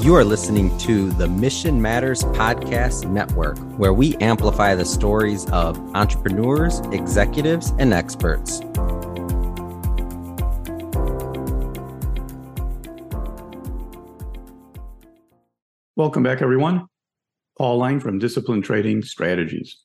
You are listening to the Mission Matters Podcast Network, where we amplify the stories of entrepreneurs, executives, and experts. Welcome back, everyone. Paul Lange from Disciplined Trading Strategies.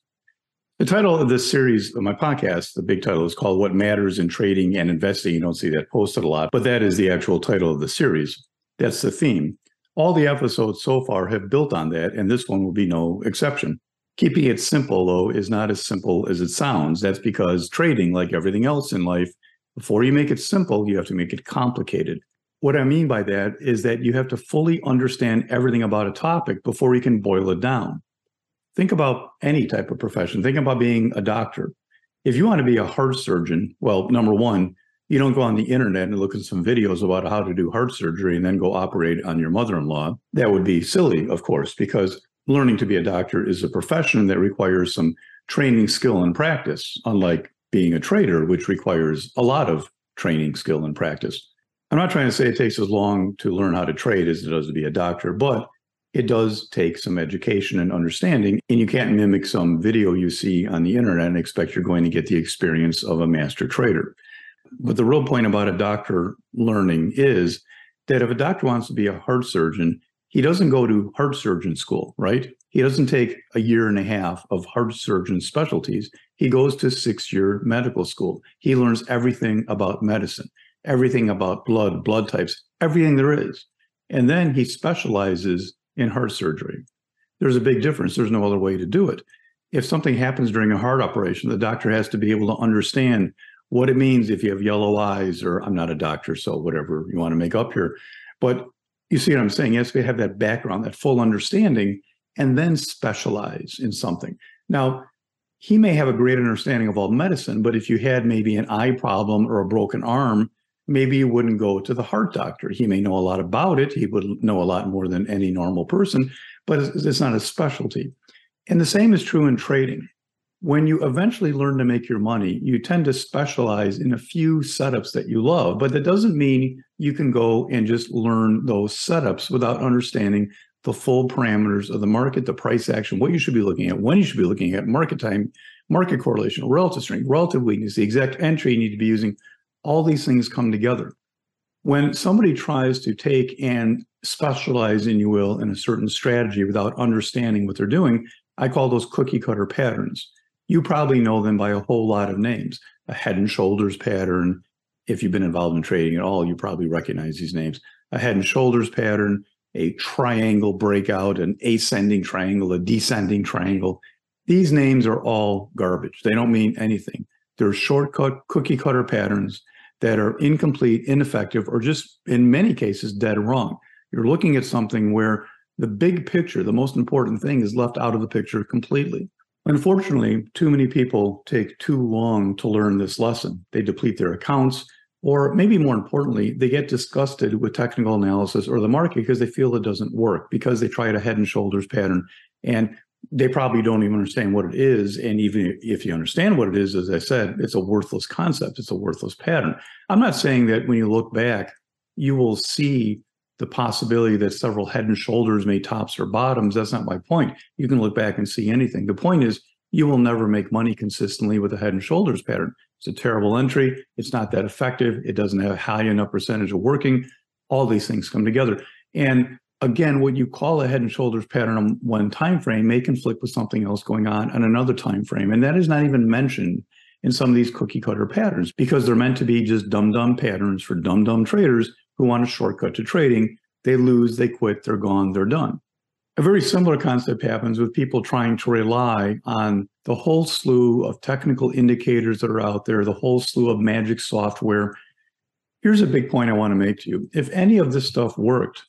The title of this series of my podcast, the big title is called What Matters in Trading and Investing. You don't see that posted a lot, but that is the actual title of the series. That's the theme. All the episodes so far have built on that, and this one will be no exception. Keeping it simple, though, is not as simple as it sounds. That's because trading, like everything else in life, before you make it simple, you have to make it complicated. What I mean by that is that you have to fully understand everything about a topic before you can boil it down. Think about any type of profession. Think about being a doctor. If you want to be a heart surgeon, well, number one, you don't go on the internet and look at some videos about how to do heart surgery and then go operate on your mother-in-law. That would be silly, of course, because learning to be a doctor is a profession that requires some training, skill, and practice, unlike being a trader, which requires a lot of training, skill, and practice. I'm not trying to say it takes as long to learn how to trade as it does to be a doctor, but it does take some education and understanding. And you can't mimic some video you see on the internet and expect you're going to get the experience of a master trader. But the real point about a doctor learning is that if a doctor wants to be a heart surgeon, he doesn't go to heart surgeon school, right? He doesn't take a year and a half of heart surgeon specialties. He goes to six year medical school. He learns everything about medicine, everything about blood, blood types, everything there is. And then he specializes in heart surgery. There's a big difference. There's no other way to do it. If something happens during a heart operation, the doctor has to be able to understand what it means if you have yellow eyes, or I'm not a doctor, so whatever you want to make up here. But you see what I'm saying? Yes, we have that background, that full understanding, and then specialize in something. Now, he may have a great understanding of all medicine, but if you had maybe an eye problem or a broken arm, maybe you wouldn't go to the heart doctor. He may know a lot about it. He would know a lot more than any normal person, but it's not a specialty. And the same is true in trading when you eventually learn to make your money, you tend to specialize in a few setups that you love, but that doesn't mean you can go and just learn those setups without understanding the full parameters of the market, the price action, what you should be looking at, when you should be looking at, market time, market correlation, relative strength, relative weakness, the exact entry you need to be using. All these things come together. When somebody tries to take and specialize, in you will, in a certain strategy without understanding what they're doing, I call those cookie cutter patterns you probably know them by a whole lot of names. A head and shoulders pattern. If you've been involved in trading at all, you probably recognize these names. A head and shoulders pattern, a triangle breakout, an ascending triangle, a descending triangle. These names are all garbage. They don't mean anything. They're shortcut cookie cutter patterns that are incomplete, ineffective, or just in many cases dead wrong. You're looking at something where the big picture, the most important thing, is left out of the picture completely. Unfortunately, too many people take too long to learn this lesson. They deplete their accounts, or maybe more importantly, they get disgusted with technical analysis or the market because they feel it doesn't work, because they tried a head and shoulders pattern and they probably don't even understand what it is. And even if you understand what it is, as I said, it's a worthless concept, it's a worthless pattern. I'm not saying that when you look back, you will see the possibility that several head and shoulders may tops or bottoms. That's not my point. You can look back and see anything. The point is, you will never make money consistently with a head and shoulders pattern. It's a terrible entry. It's not that effective. It doesn't have a high enough percentage of working. All these things come together. And again, what you call a head and shoulders pattern on one time frame may conflict with something else going on on another time frame. And that is not even mentioned in some of these cookie cutter patterns because they're meant to be just dumb dumb patterns for dumb dumb traders who want a shortcut to trading. They lose, they quit, they're gone, they're done. A very similar concept happens with people trying to rely on the whole slew of technical indicators that are out there, the whole slew of magic software. Here's a big point I want to make to you. If any of this stuff worked,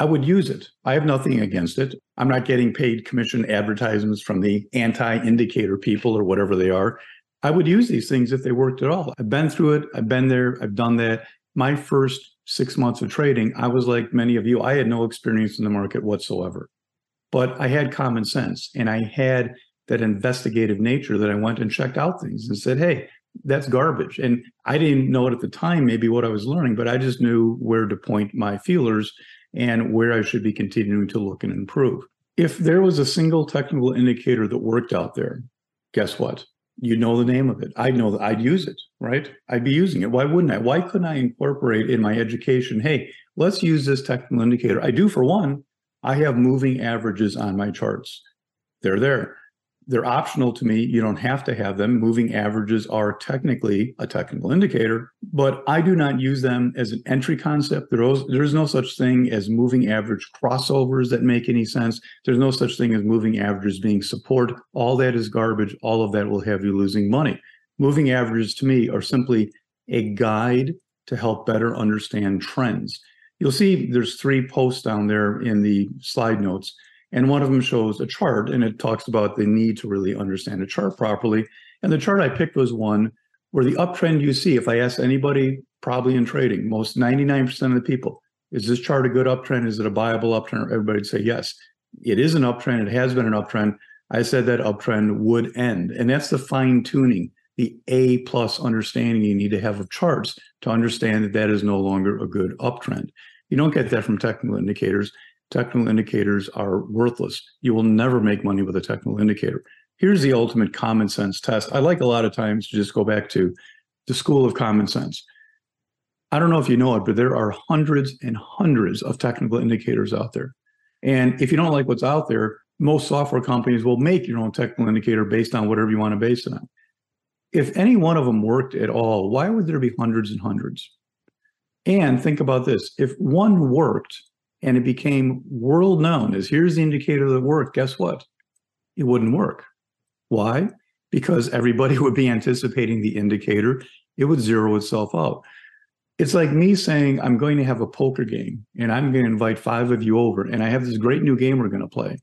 I would use it. I have nothing against it. I'm not getting paid commission advertisements from the anti indicator people or whatever they are. I would use these things if they worked at all. I've been through it. I've been there. I've done that. My first six months of trading, I was like many of you, I had no experience in the market whatsoever. But I had common sense and I had that investigative nature that I went and checked out things and said, hey, that's garbage. And I didn't know it at the time, maybe what I was learning, but I just knew where to point my feelers and where I should be continuing to look and improve. If there was a single technical indicator that worked out there, guess what? You know the name of it. I know that I'd use it, right? I'd be using it. Why wouldn't I? Why couldn't I incorporate in my education? Hey, let's use this technical indicator. I do for one. I have moving averages on my charts. They're there they're optional to me. You don't have to have them. Moving averages are technically a technical indicator, but I do not use them as an entry concept. There is, there is no such thing as moving average crossovers that make any sense. There's no such thing as moving averages being support. All that is garbage. All of that will have you losing money. Moving averages to me are simply a guide to help better understand trends. You'll see there's three posts down there in the slide notes and one of them shows a chart and it talks about the need to really understand a chart properly. And the chart I picked was one where the uptrend you see, if I ask anybody, probably in trading, most 99% of the people, is this chart a good uptrend? Is it a viable uptrend? Everybody'd say yes. It is an uptrend. It has been an uptrend. I said that uptrend would end. And that's the fine tuning, the A plus understanding you need to have of charts to understand that that is no longer a good uptrend. You don't get that from technical indicators technical indicators are worthless. You will never make money with a technical indicator. Here's the ultimate common sense test. I like a lot of times to just go back to the school of common sense. I don't know if you know it, but there are hundreds and hundreds of technical indicators out there. And if you don't like what's out there, most software companies will make your own technical indicator based on whatever you want to base it on. If any one of them worked at all, why would there be hundreds and hundreds? And think about this if one worked, and it became world known as here's the indicator that worked, guess what? It wouldn't work. Why? Because everybody would be anticipating the indicator, it would zero itself out. It's like me saying, I'm going to have a poker game and I'm going to invite five of you over, and I have this great new game we're going to play.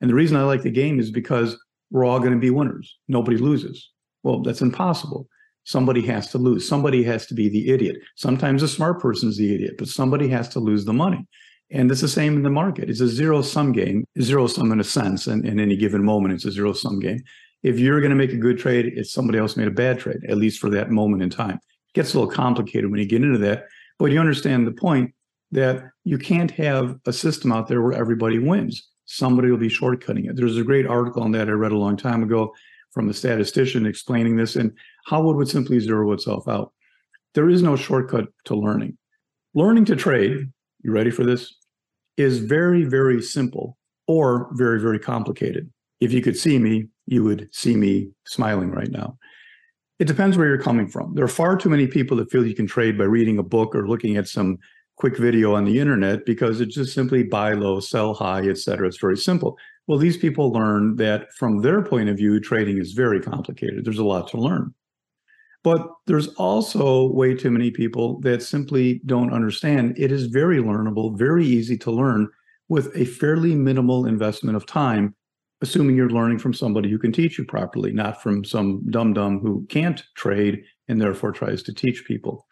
And the reason I like the game is because we're all going to be winners. Nobody loses. Well, that's impossible. Somebody has to lose. Somebody has to be the idiot. Sometimes a smart person is the idiot, but somebody has to lose the money. And it's the same in the market. It's a zero sum game, zero sum in a sense. And in any given moment, it's a zero sum game. If you're going to make a good trade, it's somebody else made a bad trade, at least for that moment in time. It gets a little complicated when you get into that, but you understand the point that you can't have a system out there where everybody wins. Somebody will be shortcutting it. There's a great article on that I read a long time ago from a statistician explaining this and how it would simply zero itself out. There is no shortcut to learning. Learning to trade, you ready for this? Is very, very simple or very, very complicated. If you could see me, you would see me smiling right now. It depends where you're coming from. There are far too many people that feel you can trade by reading a book or looking at some quick video on the internet because it's just simply buy low, sell high, et cetera. It's very simple. Well, these people learn that from their point of view, trading is very complicated. There's a lot to learn. But there's also way too many people that simply don't understand. It is very learnable, very easy to learn with a fairly minimal investment of time, assuming you're learning from somebody who can teach you properly, not from some dum dum who can't trade and therefore tries to teach people.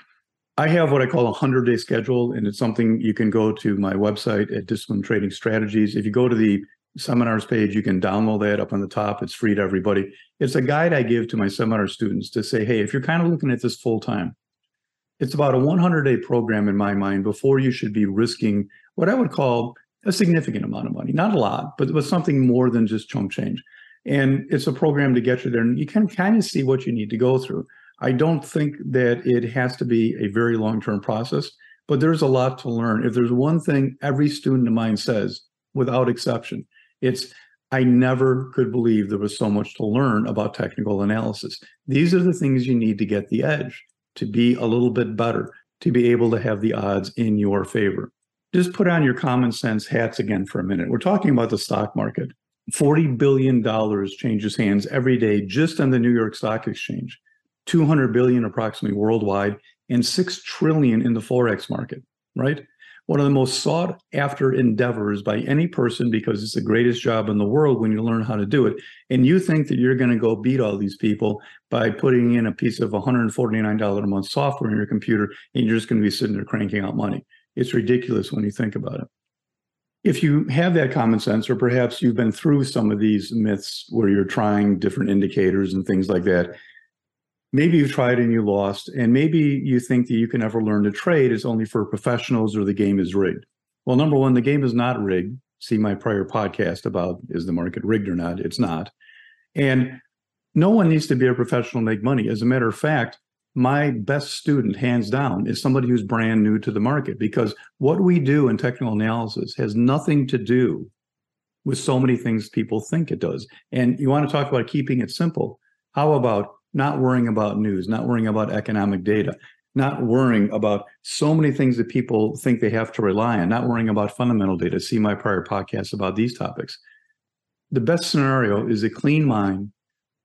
I have what I call a 100 day schedule, and it's something you can go to my website at Disciplined Trading Strategies. If you go to the seminars page. You can download that up on the top. It's free to everybody. It's a guide I give to my seminar students to say, hey, if you're kind of looking at this full time, it's about a 100 day program in my mind before you should be risking what I would call a significant amount of money, not a lot, but, but something more than just chump change. And it's a program to get you there, and you can kind of see what you need to go through. I don't think that it has to be a very long term process, but there's a lot to learn. If there's one thing every student of mine says, without exception, it's I never could believe there was so much to learn about technical analysis. These are the things you need to get the edge, to be a little bit better, to be able to have the odds in your favor. Just put on your common sense hats again for a minute. We're talking about the stock market. $40 billion changes hands every day just on the New York Stock Exchange, 200 billion approximately worldwide, and 6 trillion in the Forex market, right? One of the most sought after endeavors by any person because it's the greatest job in the world when you learn how to do it. And you think that you're going to go beat all these people by putting in a piece of $149 a month software in your computer and you're just going to be sitting there cranking out money. It's ridiculous when you think about it. If you have that common sense, or perhaps you've been through some of these myths where you're trying different indicators and things like that, maybe you've tried and you lost, and maybe you think that you can never learn to trade is only for professionals or the game is rigged. Well, number one, the game is not rigged. See my prior podcast about is the market rigged or not? It's not. And no one needs to be a professional to make money. As a matter of fact, my best student, hands down, is somebody who's brand new to the market because what we do in technical analysis has nothing to do with so many things people think it does. And you want to talk about keeping it simple. How about not worrying about news, not worrying about economic data, not worrying about so many things that people think they have to rely on, not worrying about fundamental data. See my prior podcast about these topics. The best scenario is a clean mind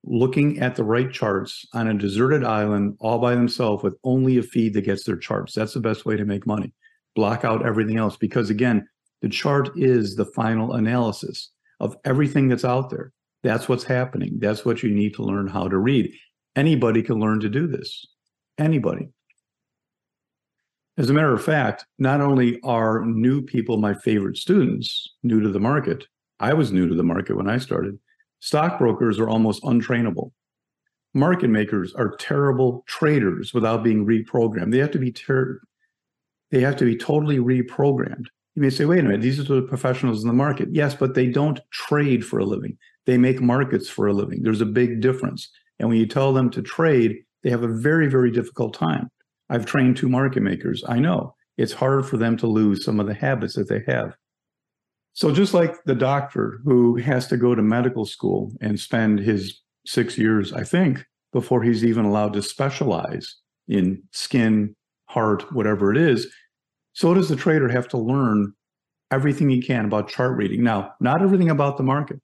looking at the right charts on a deserted island all by themselves with only a feed that gets their charts. That's the best way to make money. Block out everything else because, again, the chart is the final analysis of everything that's out there. That's what's happening. That's what you need to learn how to read. Anybody can learn to do this. Anybody. As a matter of fact, not only are new people my favorite students, new to the market, I was new to the market when I started. Stockbrokers are almost untrainable. Market makers are terrible traders without being reprogrammed. They have to be ter- they have to be totally reprogrammed. You may say, wait a minute, these are the professionals in the market. Yes, but they don't trade for a living. They make markets for a living. There's a big difference. And when you tell them to trade, they have a very, very difficult time. I've trained two market makers. I know it's hard for them to lose some of the habits that they have. So just like the doctor who has to go to medical school and spend his six years, I think, before he's even allowed to specialize in skin, heart, whatever it is, so does the trader have to learn everything he can about chart reading. Now, not everything about the market.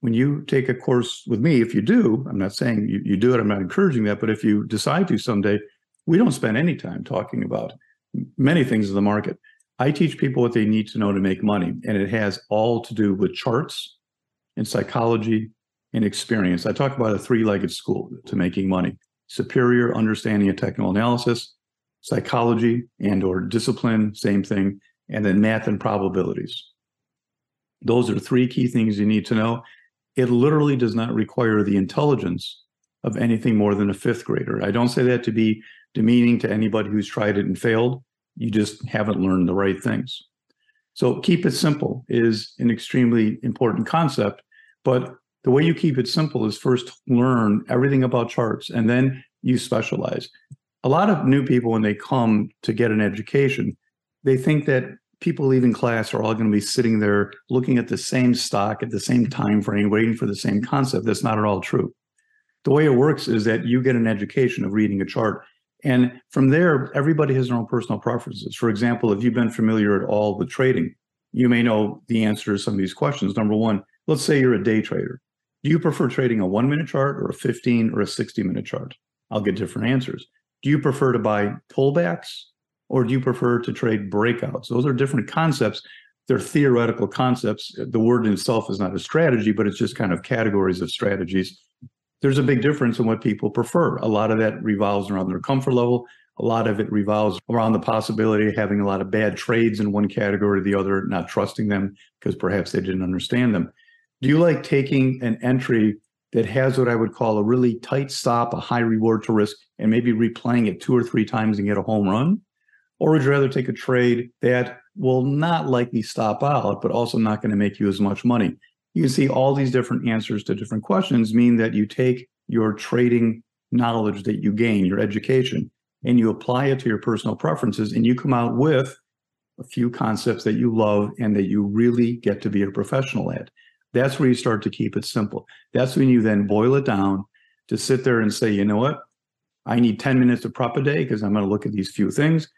When you take a course with me, if you do, I'm not saying you, you do it, I'm not encouraging that, but if you decide to someday, we don't spend any time talking about many things in the market. I teach people what they need to know to make money, and it has all to do with charts and psychology and experience. I talk about a three-legged school to making money: superior understanding of technical analysis, psychology and or discipline, same thing, and then math and probabilities. Those are three key things you need to know. It literally does not require the intelligence of anything more than a fifth grader. I don't say that to be demeaning to anybody who's tried it and failed. You just haven't learned the right things. So keep it simple is an extremely important concept, but the way you keep it simple is first learn everything about charts and then you specialize. A lot of new people when they come to get an education, they think that people leaving class are all going to be sitting there looking at the same stock at the same mm-hmm. time frame, waiting for the same concept. That's not at all true. The way it works is that you get an education of reading a chart and from there, everybody has their own personal preferences. For example, if you've been familiar at all with trading, you may know the answer to some of these questions. Number one, let's say you're a day trader. Do you prefer trading a one minute chart or a 15 or a 60 minute chart? I'll get different answers. Do you prefer to buy pullbacks or do you prefer to trade breakouts? Those are different concepts. They're theoretical concepts. The word itself is not a strategy, but it's just kind of categories of strategies there's a big difference in what people prefer. A lot of that revolves around their comfort level. A lot of it revolves around the possibility of having a lot of bad trades in one category or the other, not trusting them because perhaps they didn't understand them. Do you like taking an entry that has what I would call a really tight stop, a high reward to risk, and maybe replaying it two or three times and get a home run? Or would you rather take a trade that will not likely stop out, but also not going to make you as much money? you can see all these different answers to different questions mean that you take your trading knowledge that you gain, your education, and you apply it to your personal preferences, and you come out with a few concepts that you love and that you really get to be a professional at. That's where you start to keep it simple. That's when you then boil it down to sit there and say, you know what? I need 10 minutes to prep a day because I'm going to look at these few things.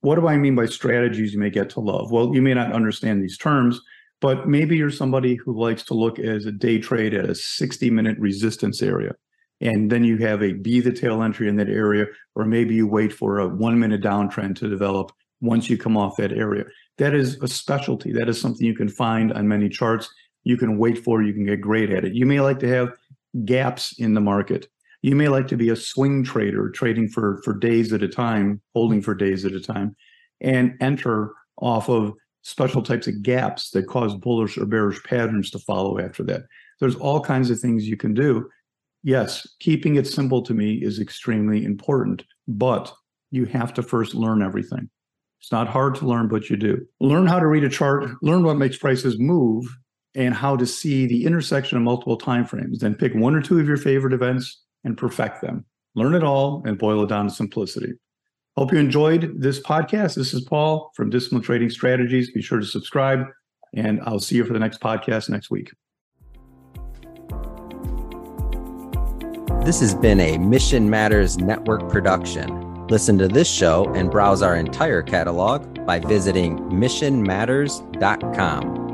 What do I mean by strategies you may get to love? Well, you may not understand these terms, but maybe you're somebody who likes to look as a day trade at a 60 minute resistance area. And then you have a be the tail entry in that area, or maybe you wait for a one minute downtrend to develop once you come off that area. That is a specialty. That is something you can find on many charts. You can wait for, you can get great at it. You may like to have gaps in the market. You may like to be a swing trader, trading for, for days at a time, holding for days at a time, and enter off of special types of gaps that cause bullish or bearish patterns to follow after that. There's all kinds of things you can do. Yes, keeping it simple to me is extremely important, but you have to first learn everything. It's not hard to learn, but you do. Learn how to read a chart, learn what makes prices move, and how to see the intersection of multiple time frames. Then pick one or two of your favorite events and perfect them. Learn it all and boil it down to simplicity. Hope you enjoyed this podcast. This is Paul from Disciplined Trading Strategies. Be sure to subscribe, and I'll see you for the next podcast next week. This has been a Mission Matters Network production. Listen to this show and browse our entire catalog by visiting missionmatters.com.